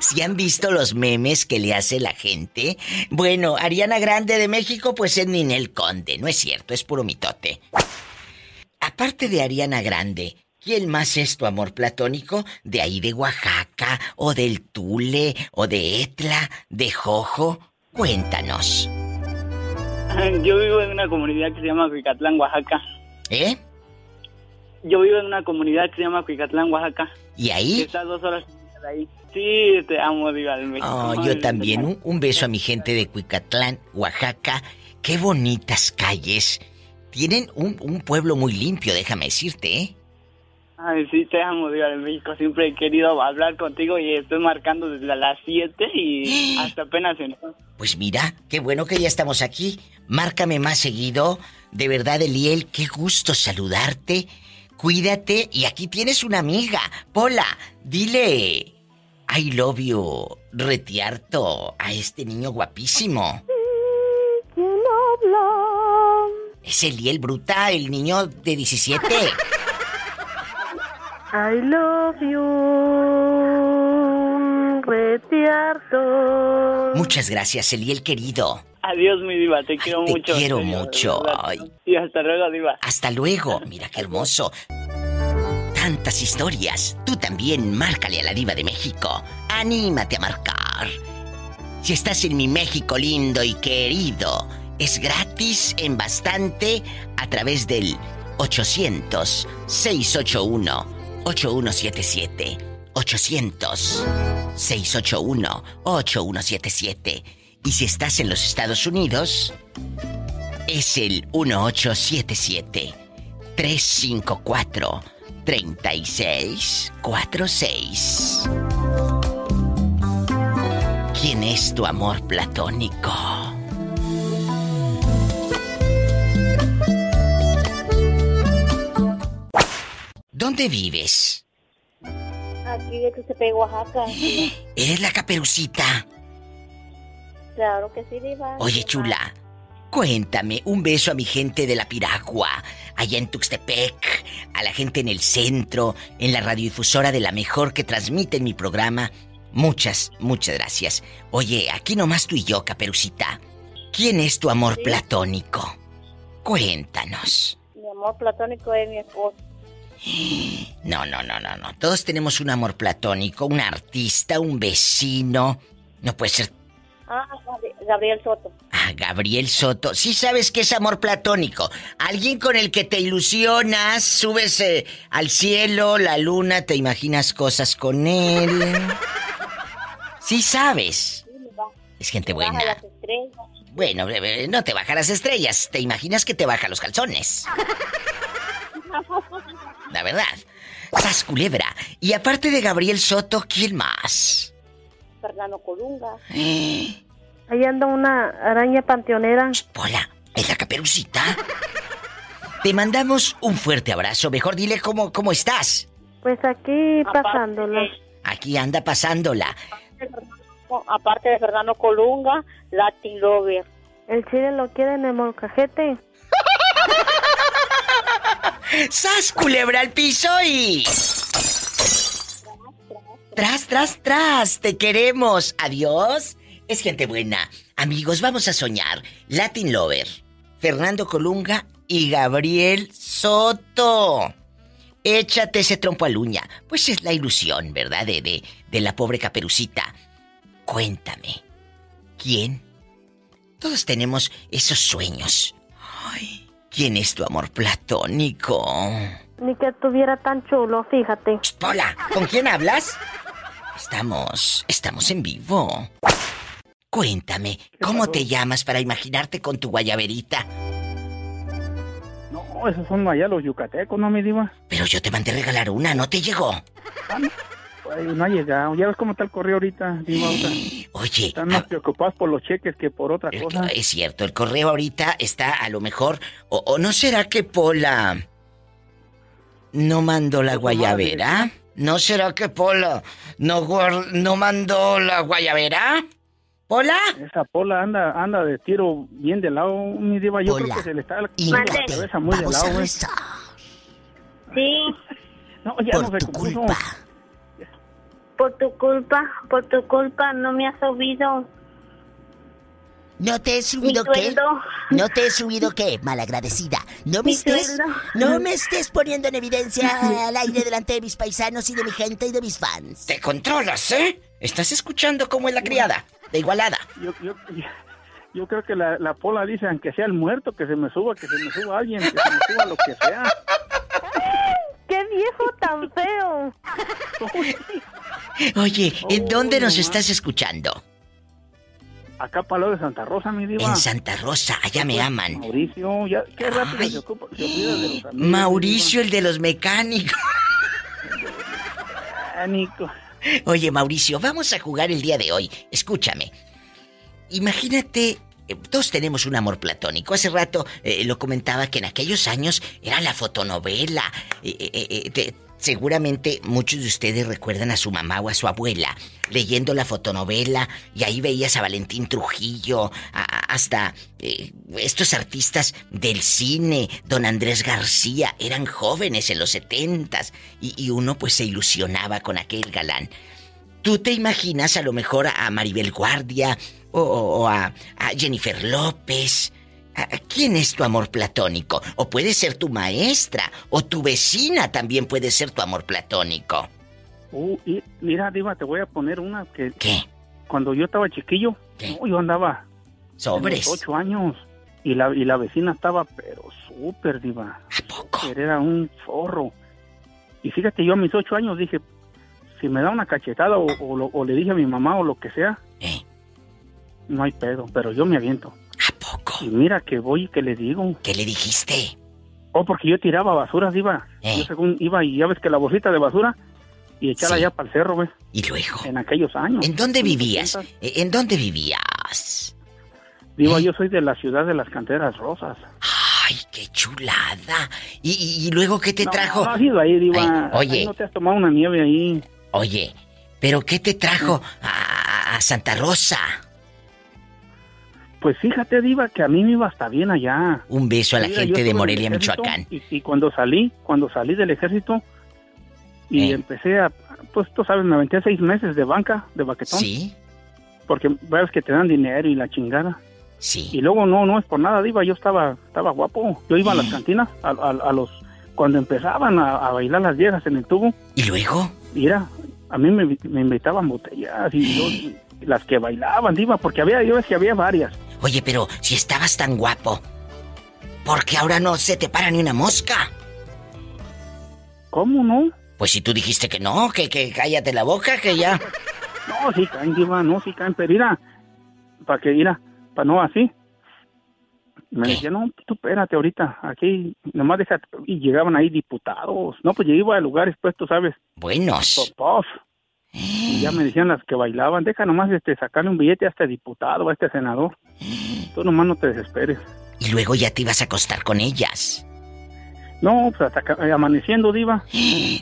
Speaker 1: ¿Si han visto los memes que le hace la gente? Bueno, Ariana Grande de México, pues es Ninel Conde. No es cierto, es puro mitote. Aparte de Ariana Grande, ¿quién más es tu amor platónico? ¿De ahí de Oaxaca? ¿O del Tule? ¿O de Etla? ¿De Jojo? Cuéntanos.
Speaker 8: Yo vivo en una comunidad que se llama Cuicatlán, Oaxaca.
Speaker 1: ¿Eh?
Speaker 8: Yo vivo en una comunidad que se llama Cuicatlán, Oaxaca.
Speaker 1: ¿Y ahí?
Speaker 8: Está a dos horas ahí. Sí, te amo, México.
Speaker 1: Oh, yo también. Un, un beso a mi gente de Cuicatlán, Oaxaca. Qué bonitas calles. Tienen un, un pueblo muy limpio, déjame decirte, ¿eh?
Speaker 8: Ay, sí, te amo, Diva de México. Siempre he querido hablar contigo y estoy marcando desde las 7 y [GASPS] hasta apenas entonces.
Speaker 1: Pues mira, qué bueno que ya estamos aquí. Márcame más seguido. De verdad, Eliel, qué gusto saludarte. Cuídate y aquí tienes una amiga. Pola, dile I love you, retiarto a este niño guapísimo.
Speaker 3: ¿Quién habla?
Speaker 1: Es Eliel Bruta, el niño de 17. [LAUGHS]
Speaker 3: I love you, retiarto.
Speaker 1: Muchas gracias, Eliel querido.
Speaker 8: Adiós, mi Diva, te quiero
Speaker 1: te
Speaker 8: mucho.
Speaker 1: quiero
Speaker 8: serio, de
Speaker 1: mucho, ay.
Speaker 8: Y hasta luego, Diva.
Speaker 1: Hasta luego. Mira qué hermoso. Tantas historias. Tú también márcale a la diva de México. Anímate a marcar. Si estás en mi México lindo y querido, es gratis en bastante a través del 800-681-8177. 800-681-8177. Y si estás en los Estados Unidos, es el 1877 354 3646. ¿Quién es tu amor platónico? ¿Dónde vives?
Speaker 3: Aquí de Tuxtepec, Oaxaca. [GASPS]
Speaker 1: ¿Eres la caperucita?
Speaker 3: Claro que sí, Diva.
Speaker 1: Oye, chula, cuéntame un beso a mi gente de la Piragua, allá en Tuxtepec, a la gente en el centro, en la radiodifusora de la mejor que transmite mi programa. Muchas, muchas gracias. Oye, aquí nomás tú y yo, Caperucita. ¿Quién es tu amor platónico? Cuéntanos.
Speaker 3: Mi amor platónico es mi esposo. [GASPS]
Speaker 1: No, no, no, no, no. Todos tenemos un amor platónico, un artista, un vecino. No puede ser
Speaker 3: Ah, Gabri- Gabriel Soto.
Speaker 1: Ah, Gabriel Soto. Sí sabes que es amor platónico. Alguien con el que te ilusionas, subes eh, al cielo, la luna, te imaginas cosas con él. Sí sabes.
Speaker 3: Sí,
Speaker 1: Es gente buena.
Speaker 3: las estrellas.
Speaker 1: Bueno, eh, eh, no te baja las estrellas. ¿Te imaginas que te baja los calzones? [LAUGHS] La verdad. Sas culebra. Y aparte de Gabriel Soto, ¿quién más?
Speaker 3: Fernando Colunga.
Speaker 1: Eh, [GASPS]
Speaker 9: Ahí anda una araña panteonera.
Speaker 1: Hola, es la caperucita. Te mandamos un fuerte abrazo. Mejor dile cómo, cómo estás.
Speaker 9: Pues aquí pasándola.
Speaker 1: Aquí anda pasándola.
Speaker 3: Aparte de Fernando Colunga, Latin Lover.
Speaker 9: El chile lo quiere en el molcajete. [LAUGHS]
Speaker 1: ¡Sas, culebra al piso y... Tras, tras, tras, te queremos. Adiós. Es gente buena. Amigos, vamos a soñar. Latin Lover, Fernando Colunga y Gabriel Soto. Échate ese trompo a uña. Pues es la ilusión, ¿verdad? De, de, de la pobre caperucita. Cuéntame. ¿Quién? Todos tenemos esos sueños. Ay, ¿quién es tu amor platónico?
Speaker 9: Ni que estuviera tan chulo, fíjate.
Speaker 1: Hola, ¿con quién hablas? Estamos, estamos en vivo. Cuéntame, ¿cómo te llamas para imaginarte con tu guayaberita?
Speaker 10: No, esos son allá los yucatecos, ¿no, mi diva?
Speaker 1: Pero yo te mandé regalar una, ¿no te llegó?
Speaker 10: Ay, no ha llegado. Ya ves cómo está el correo ahorita, diva. [GASPS]
Speaker 1: Oye,
Speaker 10: están más preocupados por los cheques que por otra
Speaker 1: el-
Speaker 10: cosa.
Speaker 1: es cierto, el correo ahorita está a lo mejor... ¿O, o no será que Pola no mandó la guayabera? ¿No será que Pola no, guar- no mandó la guayabera? ¿Pola?
Speaker 10: Esa pola anda anda de tiro bien de lado, mi diva. Yo
Speaker 1: Pola,
Speaker 10: creo que se le está la, cabeza muy de
Speaker 1: vamos
Speaker 10: lado,
Speaker 1: a
Speaker 10: güey.
Speaker 1: rezar
Speaker 3: Sí,
Speaker 10: No, ya
Speaker 1: por
Speaker 10: no se
Speaker 1: tu culpa.
Speaker 3: por tu culpa, por tu culpa no me has subido
Speaker 1: ¿No te he
Speaker 3: mi
Speaker 1: subido qué?
Speaker 3: sueldo.
Speaker 1: ¿No te he subido qué? Malagradecida. No me
Speaker 3: Mi
Speaker 1: estés.
Speaker 3: sueldo.
Speaker 1: No me estés poniendo en evidencia al aire delante de mis paisanos y de mi gente y de mis fans. Te controlas, ¿eh? ¿Estás escuchando cómo es la criada? De igualada.
Speaker 10: Yo, yo, yo creo que la, la pola dice, aunque sea el muerto, que se me suba, que se me suba alguien, que se me suba lo que sea. [LAUGHS]
Speaker 9: ¡Qué viejo tan feo!
Speaker 1: Oye, ¿en
Speaker 10: Oh,
Speaker 1: dónde nos
Speaker 10: no
Speaker 1: estás escuchando?
Speaker 10: Acá para de Santa Rosa, mi diva.
Speaker 1: En Santa Rosa, allá me aman.
Speaker 10: Mauricio, ya, qué rápido
Speaker 1: Ay.
Speaker 10: se ocupa, se de los amigos.
Speaker 1: Mauricio, el de los mecánicos.
Speaker 10: mi diva. Ah, Nico.
Speaker 1: Oye, Mauricio, vamos a jugar el día de hoy. Escúchame. Imagínate, eh, todos tenemos un amor platónico. Hace rato eh, lo comentaba que en aquellos años era la fotonovela. Eh, eh, eh, te- seguramente muchos de ustedes recuerdan a su mamá o a su abuela leyendo la fotonovela y ahí veías a Valentín Trujillo, hasta eh, estos artistas del cine, don Andrés García, eran jóvenes en los setentas y, y uno pues se ilusionaba con aquel galán. ¿Tú te imaginas a lo mejor a Maribel Guardia o a, a Jennifer López? ¿A- a ¿Quién es tu amor platónico? O puede ser tu maestra o tu vecina también puede ser tu amor platónico.
Speaker 10: Uh, y mira, diva, te voy a poner una que
Speaker 1: ¿Qué?
Speaker 10: cuando yo estaba chiquillo,
Speaker 1: ¿Qué?
Speaker 10: no, yo andaba
Speaker 1: Sobres.
Speaker 10: los ocho años y la, y la vecina estaba, pero súper diva.
Speaker 1: ¿A poco?
Speaker 10: Era un zorro. Y fíjate, yo a mis ocho años dije, si me da una cachetada o, o le dije a mi mamá o lo que sea,
Speaker 1: ¿Eh?
Speaker 10: no hay pedo, pero yo me aviento. Y mira que voy y que le digo.
Speaker 1: ¿Qué le dijiste?
Speaker 10: Oh, porque yo tiraba basuras, iba.
Speaker 1: Eh.
Speaker 10: Yo según iba y ya ves que la bolsita de basura y echarla
Speaker 1: Sí.
Speaker 10: allá para el cerro, ¿ves?
Speaker 1: ¿Y luego?
Speaker 10: En aquellos años.
Speaker 1: ¿En dónde vivías?
Speaker 10: 80.
Speaker 1: ¿Eh, ¿En dónde vivías?
Speaker 10: Digo,
Speaker 1: ¿Eh?
Speaker 10: yo soy de la ciudad de las canteras rosas.
Speaker 1: ¡Ay, qué chulada! ¿Y, y- y luego qué te
Speaker 10: no,
Speaker 1: trajo?
Speaker 10: No, has ido ahí, Diva.
Speaker 1: Ay, oye.
Speaker 10: ¿No te has tomado una nieve ahí?
Speaker 1: Oye, ¿pero qué te trajo a, a Santa Rosa?
Speaker 10: Pues fíjate, Diva, que a mí me iba hasta bien allá.
Speaker 1: Un beso a la
Speaker 10: Mira,
Speaker 1: gente de Morelia,
Speaker 10: ejército
Speaker 1: Michoacán.
Speaker 10: Y, y cuando salí, cuando salí del ejército y
Speaker 1: Eh.
Speaker 10: empecé a, pues tú sabes, me aventé seis meses de banca, de baquetón,
Speaker 1: ¿Sí?
Speaker 10: porque ves que te dan dinero y la chingada. Y
Speaker 1: Sí.
Speaker 10: luego no, no es por nada, Diva, yo estaba, estaba guapo. Yo iba a las
Speaker 1: Eh.
Speaker 10: cantinas, a, a- a los, cuando empezaban a, a bailar las viejas en el tubo,
Speaker 1: ¿Y luego?
Speaker 10: y era, a mí me, me invitaban botellas y yo, las que bailaban, Diva, porque había, yo ves que había varias.
Speaker 1: Oye, pero si estabas tan guapo, ¿por qué ahora no se te para ni una mosca?
Speaker 10: ¿Cómo no?
Speaker 1: Pues si tú dijiste que no, que, que cállate la boca, que ya.
Speaker 10: No, sí caen, diva, no, sí caen, pero mira, para que mira, para no así. Me decía, no, tú espérate ahorita, aquí, nomás deja, y llegaban ahí diputados, no, pues yo iba a lugares, pues, tú sabes,
Speaker 1: Buenos.
Speaker 10: Popov. Y ya me decían las que bailaban, deja nomás este, sacarle un billete a este diputado, a este senador. Tú nomás no te desesperes.
Speaker 1: Y luego ya te ibas a acostar con ellas.
Speaker 10: No, pues hasta eh, amaneciendo, diva.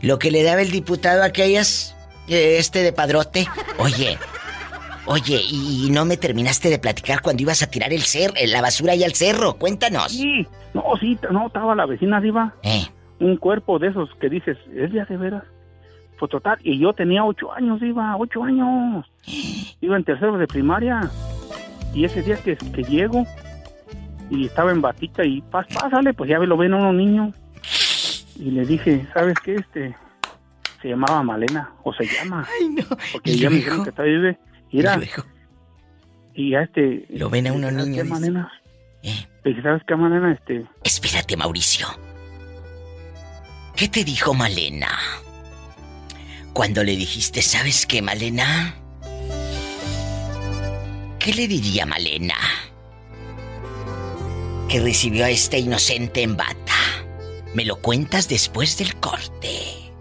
Speaker 1: Lo que le daba el diputado a aquellas, eh, este de padrote. Oye, oye, y, y no me terminaste de platicar cuando ibas a tirar el cer la basura ahí al cerro. Cuéntanos.
Speaker 10: Sí, no, sí, no, estaba la vecina, diva.
Speaker 1: Eh,
Speaker 10: Un cuerpo de esos que dices, ¿es ya de veras? Pues total, y yo tenía ocho años, iba, ocho años. Iba en tercero de primaria. Y ese día que, que llego, y estaba en batica, y pas, pásale, pues ya lo ven unos niños. Y le dije, ¿sabes qué? Este, se llamaba Malena, o se llama.
Speaker 1: Ay, no.
Speaker 10: Porque
Speaker 1: ¿Y
Speaker 10: ya me dijeron que está vive.
Speaker 1: Y luego,
Speaker 10: y ya este...
Speaker 1: Lo ven a unos
Speaker 10: ¿sabes
Speaker 1: niños,
Speaker 10: qué. Malena?
Speaker 1: eh,
Speaker 10: Le dije, ¿sabes qué, Malena? Este,
Speaker 1: espérate, Mauricio. ¿Qué te dijo Malena? Cuando le dijiste, ¿sabes qué, Malena? ¿Qué le diría Malena? Que recibió a este inocente en bata. Me lo cuentas después del corte.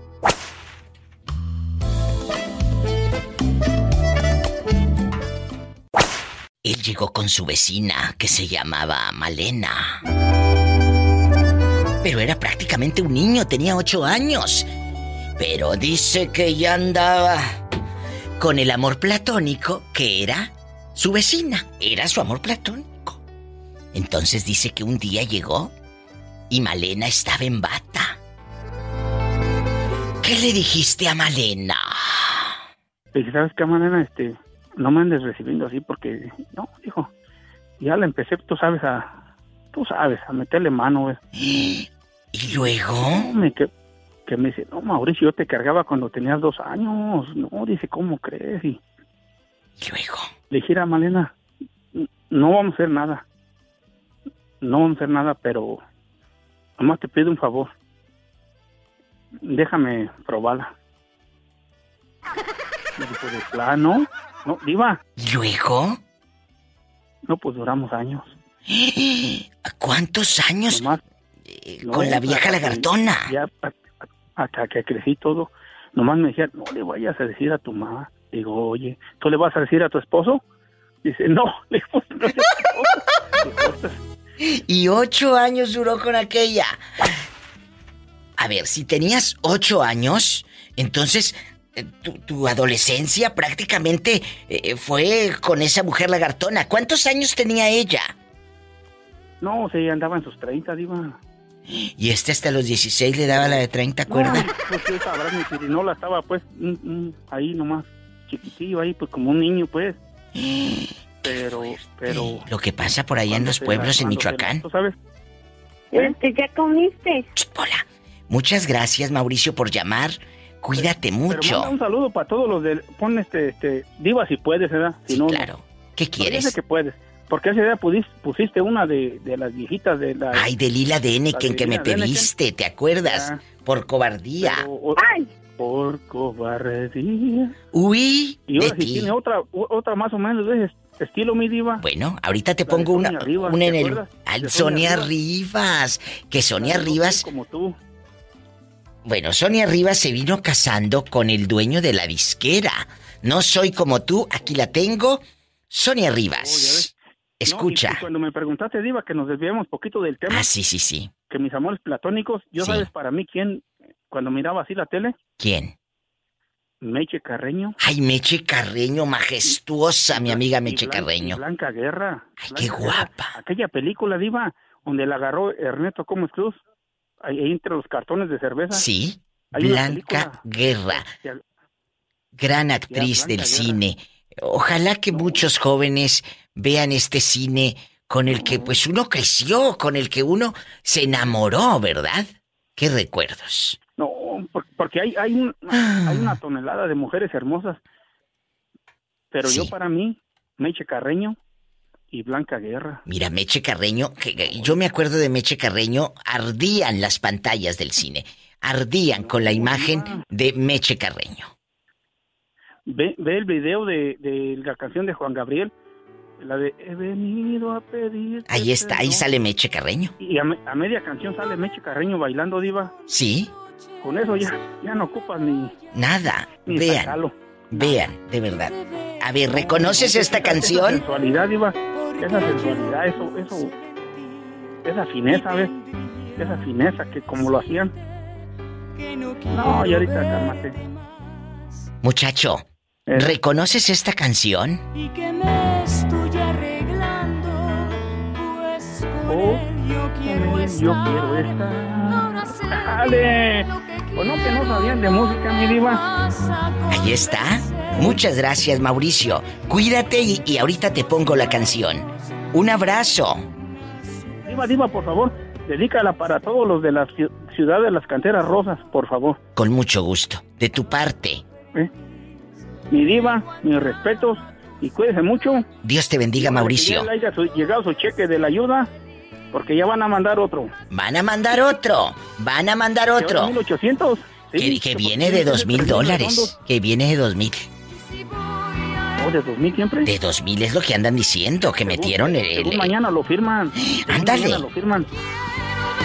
Speaker 1: Él llegó con su vecina, que se llamaba Malena. Pero era prácticamente un niño, tenía ocho años. Pero dice que ya andaba con el amor platónico, que era su vecina. Era su amor platónico. Entonces dice que un día llegó y Malena estaba en bata. ¿Qué le dijiste a Malena?
Speaker 10: Le dije, ¿sabes qué, Malena? Este, no me andes recibiendo así porque, no, dijo, ya le empecé, tú sabes, a, tú sabes, a meterle mano. [GASPS]
Speaker 1: ¿Y luego?
Speaker 10: No, me, que, que me dice, no, Mauricio, yo te cargaba cuando tenías dos años. No, dice, ¿cómo crees? Y
Speaker 1: ¿Y luego?
Speaker 10: le dije, "Mira, Malena, no vamos a hacer nada. No vamos a hacer nada, pero nomás te pido un favor. Déjame probarla. Dijo, de plano, no, diva,
Speaker 1: ¿Y luego?
Speaker 10: no, pues duramos años. [GASPS]
Speaker 1: ¿Cuántos años
Speaker 10: Nomás,
Speaker 1: eh,
Speaker 10: no,
Speaker 1: con la vieja lagartona?
Speaker 10: Ya hasta que crecí todo, nomás me decía, no le vayas a decir a tu mamá. Digo, oye, ¿tú le vas a decir a tu esposo? Dice, no, [LAUGHS] le digo, no es tu esposo. Digo, "Esto es-
Speaker 1: Y ocho años duró con aquella. A ver, si tenías ocho años, entonces eh, tu, tu adolescencia prácticamente eh, fue con esa mujer lagartona. ¿Cuántos años tenía ella?
Speaker 10: No, sí, andaba en sus 30, diva.
Speaker 1: Y este hasta los 16 le daba la de 30
Speaker 10: No,
Speaker 1: cuerda.
Speaker 10: pues sí, sabrás, mi pirinola estaba, pues, mm, mm, ahí nomás, chiquitillo, ahí, pues, como un niño, pues. Pero, pero...
Speaker 1: Lo que pasa por allá en los pueblos en Michoacán.
Speaker 10: ¿Tú sabes?
Speaker 9: Este, ¿Ya comiste?
Speaker 1: Ch, Pola. Muchas gracias, Mauricio, por llamar. Cuídate
Speaker 10: Pero
Speaker 1: mucho.
Speaker 10: un saludo para todos los del... Pon este, este... Diva si puedes, ¿verdad? Si
Speaker 1: Sí,
Speaker 10: no, no.
Speaker 1: claro. ¿Qué
Speaker 10: sé
Speaker 1: quieres?
Speaker 10: que puedes. Porque ese día pudiste, pusiste una de, de las viejitas de la...
Speaker 1: Ay, de Lila de que me
Speaker 10: de
Speaker 1: pediste, ¿te acuerdas? Por cobardía.
Speaker 10: pero- o-
Speaker 9: ¡Ay!
Speaker 10: Por cobardía.
Speaker 1: Huí
Speaker 10: Y
Speaker 1: de
Speaker 10: ahora si
Speaker 1: ti.
Speaker 10: tiene otra, otra más o menos de ese estilo, mi diva.
Speaker 1: Bueno, ahorita te
Speaker 10: La de
Speaker 1: pongo una,
Speaker 10: Sonia Rivas,
Speaker 1: una en
Speaker 10: ¿te
Speaker 1: el...
Speaker 10: De
Speaker 1: Sonia
Speaker 10: Sonia
Speaker 1: Rivas. Que Sonia
Speaker 10: No soy
Speaker 1: Rivas...
Speaker 10: Como tú.
Speaker 1: Bueno, Sonia Rivas se vino casando con el dueño de la disquera. No soy como tú, aquí la tengo. Sonia
Speaker 10: Oh, ya
Speaker 1: Rivas.
Speaker 10: ves. No,
Speaker 1: Escucha.
Speaker 10: y- y cuando me preguntaste, Diva, que nos desviamos poquito del tema,
Speaker 1: Ah, sí, sí, sí.
Speaker 10: que mis amores platónicos, yo
Speaker 1: Sí.
Speaker 10: sabes para mí quién, cuando miraba así la tele,
Speaker 1: ¿Quién?
Speaker 10: Meche Carreño.
Speaker 1: Ay, Meche Carreño, majestuosa, mi amiga
Speaker 10: y
Speaker 1: Meche
Speaker 10: Blan-
Speaker 1: Carreño.
Speaker 10: y Blanca Guerra.
Speaker 1: Ay,
Speaker 10: Blanca
Speaker 1: qué
Speaker 10: Guerra.
Speaker 1: guapa.
Speaker 10: Aquella película, Diva, donde la agarró Ernesto Gómez Cruz, ahí, entre los cartones de cerveza.
Speaker 1: Sí,
Speaker 10: Hay
Speaker 1: Blanca. Guerra, gran actriz
Speaker 10: Blanca
Speaker 1: del
Speaker 10: Guerra.
Speaker 1: cine. Ojalá que muchos jóvenes vean este cine con el que pues uno creció, con el que uno se enamoró, ¿verdad? Qué recuerdos.
Speaker 10: No, por- porque hay, hay, un- hay una tonelada de mujeres hermosas. Pero yo para mí, Meche Carreño y Blanca Guerra.
Speaker 1: Mira, Meche Carreño, que, que yo me acuerdo de Meche Carreño, ardían las pantallas del cine. Ardían con la imagen de Meche Carreño.
Speaker 10: ve, ve el video de, de la canción de Juan Gabriel, la de He venido a pedir.
Speaker 1: Ahí está, ahí sale Meche Carreño.
Speaker 10: Y a, me- a media canción sale Meche Carreño bailando, Diva.
Speaker 1: ¿Sí?
Speaker 10: Con eso ya, ya no ocupas ni,
Speaker 1: Nada.
Speaker 10: ni
Speaker 1: Vean, vean, de verdad. A ver, ¿reconoces esta
Speaker 10: Esa
Speaker 1: canción?
Speaker 10: sensualidad, Diva. Esa sensualidad, eso, eso. Esa fineza, ¿ves? Esa fineza que como lo hacían. No, y ahorita cálmate.
Speaker 1: Muchacho,
Speaker 10: Eh.
Speaker 1: ¿reconoces esta canción?
Speaker 11: y que me estoy arreglando, pues con
Speaker 10: Oh,
Speaker 11: él yo quiero
Speaker 10: Yo
Speaker 11: estar.
Speaker 10: quiero estar. ¡Dale! Pues no que no sabían de música, mi diva.
Speaker 1: Ahí está. Muchas gracias, Mauricio. Cuídate y, y ahorita te pongo la canción. Un abrazo.
Speaker 10: Diva, diva, por favor, dedícala para todos los de la ci- ciudad de las canteras rosas, por favor.
Speaker 1: Con mucho gusto. De tu parte.
Speaker 10: ¿eh? Mi diva, mis respetos y cuídese mucho.
Speaker 1: Dios te bendiga, Mauricio.
Speaker 10: Que haya llegado su cheque de la ayuda, porque ya van a mandar otro.
Speaker 1: Van a mandar otro. Van a mandar otro.
Speaker 10: 1800.
Speaker 1: Que, que viene de dos mil dólares. Que viene de dos mil.
Speaker 10: ¿O de 2000 siempre?
Speaker 1: De dos mil es lo que andan diciendo. Que metieron el.
Speaker 10: Según
Speaker 1: el-
Speaker 10: mañana lo firman. [GASPS] Según
Speaker 1: Ándale.
Speaker 10: mañana lo firman.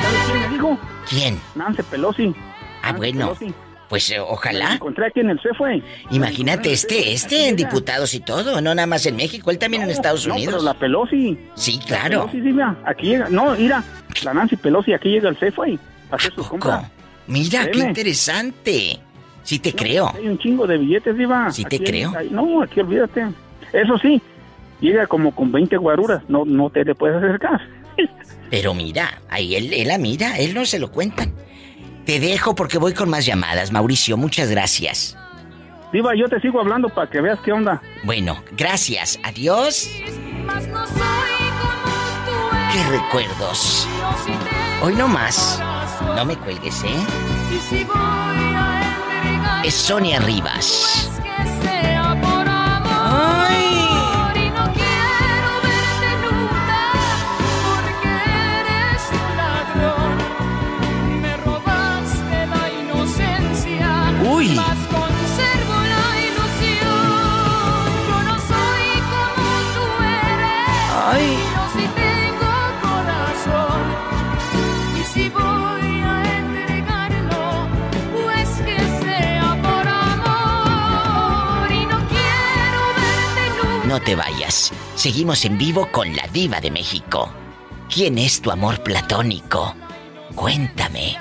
Speaker 10: ¿Sabes quién me dijo?
Speaker 1: ¿Quién?
Speaker 10: Nancy Pelosi.
Speaker 1: Ah,
Speaker 10: Nancy
Speaker 1: bueno.
Speaker 10: Pelosi.
Speaker 1: Pues eh,
Speaker 10: la
Speaker 1: ojalá.
Speaker 10: encontré aquí en el CFE.
Speaker 1: Imagínate, este, este en diputados y todo, no nada más en México, él también en Estados
Speaker 10: No,
Speaker 1: Unidos.
Speaker 10: pero la Pelosi.
Speaker 1: Sí,
Speaker 10: La
Speaker 1: claro.
Speaker 10: Pelosi, sí, mira, aquí llega. No, mira, la Nancy Pelosi aquí llega al CFE a hacer sus compras.
Speaker 1: Mira, qué interesante. Sí te creo.
Speaker 10: Hay un chingo de billetes, Diva.
Speaker 1: Sí te creo.
Speaker 10: hay- no, aquí olvídate. Eso sí, llega como con 20 guaruras. No, no te le puedes acercar.
Speaker 1: Pero mira, ahí él, él la mira, él no se lo cuentan. Te dejo porque voy con más llamadas, Mauricio, muchas gracias.
Speaker 10: Diva, yo te sigo hablando para que veas qué onda.
Speaker 1: Bueno, gracias, adiós. Qué recuerdos. Hoy no más. No me cuelgues, ¿eh? Es Sonia Rivas.
Speaker 11: No
Speaker 1: te vayas. Seguimos en vivo con la diva de México. ¿Quién es tu amor platónico? Cuéntame.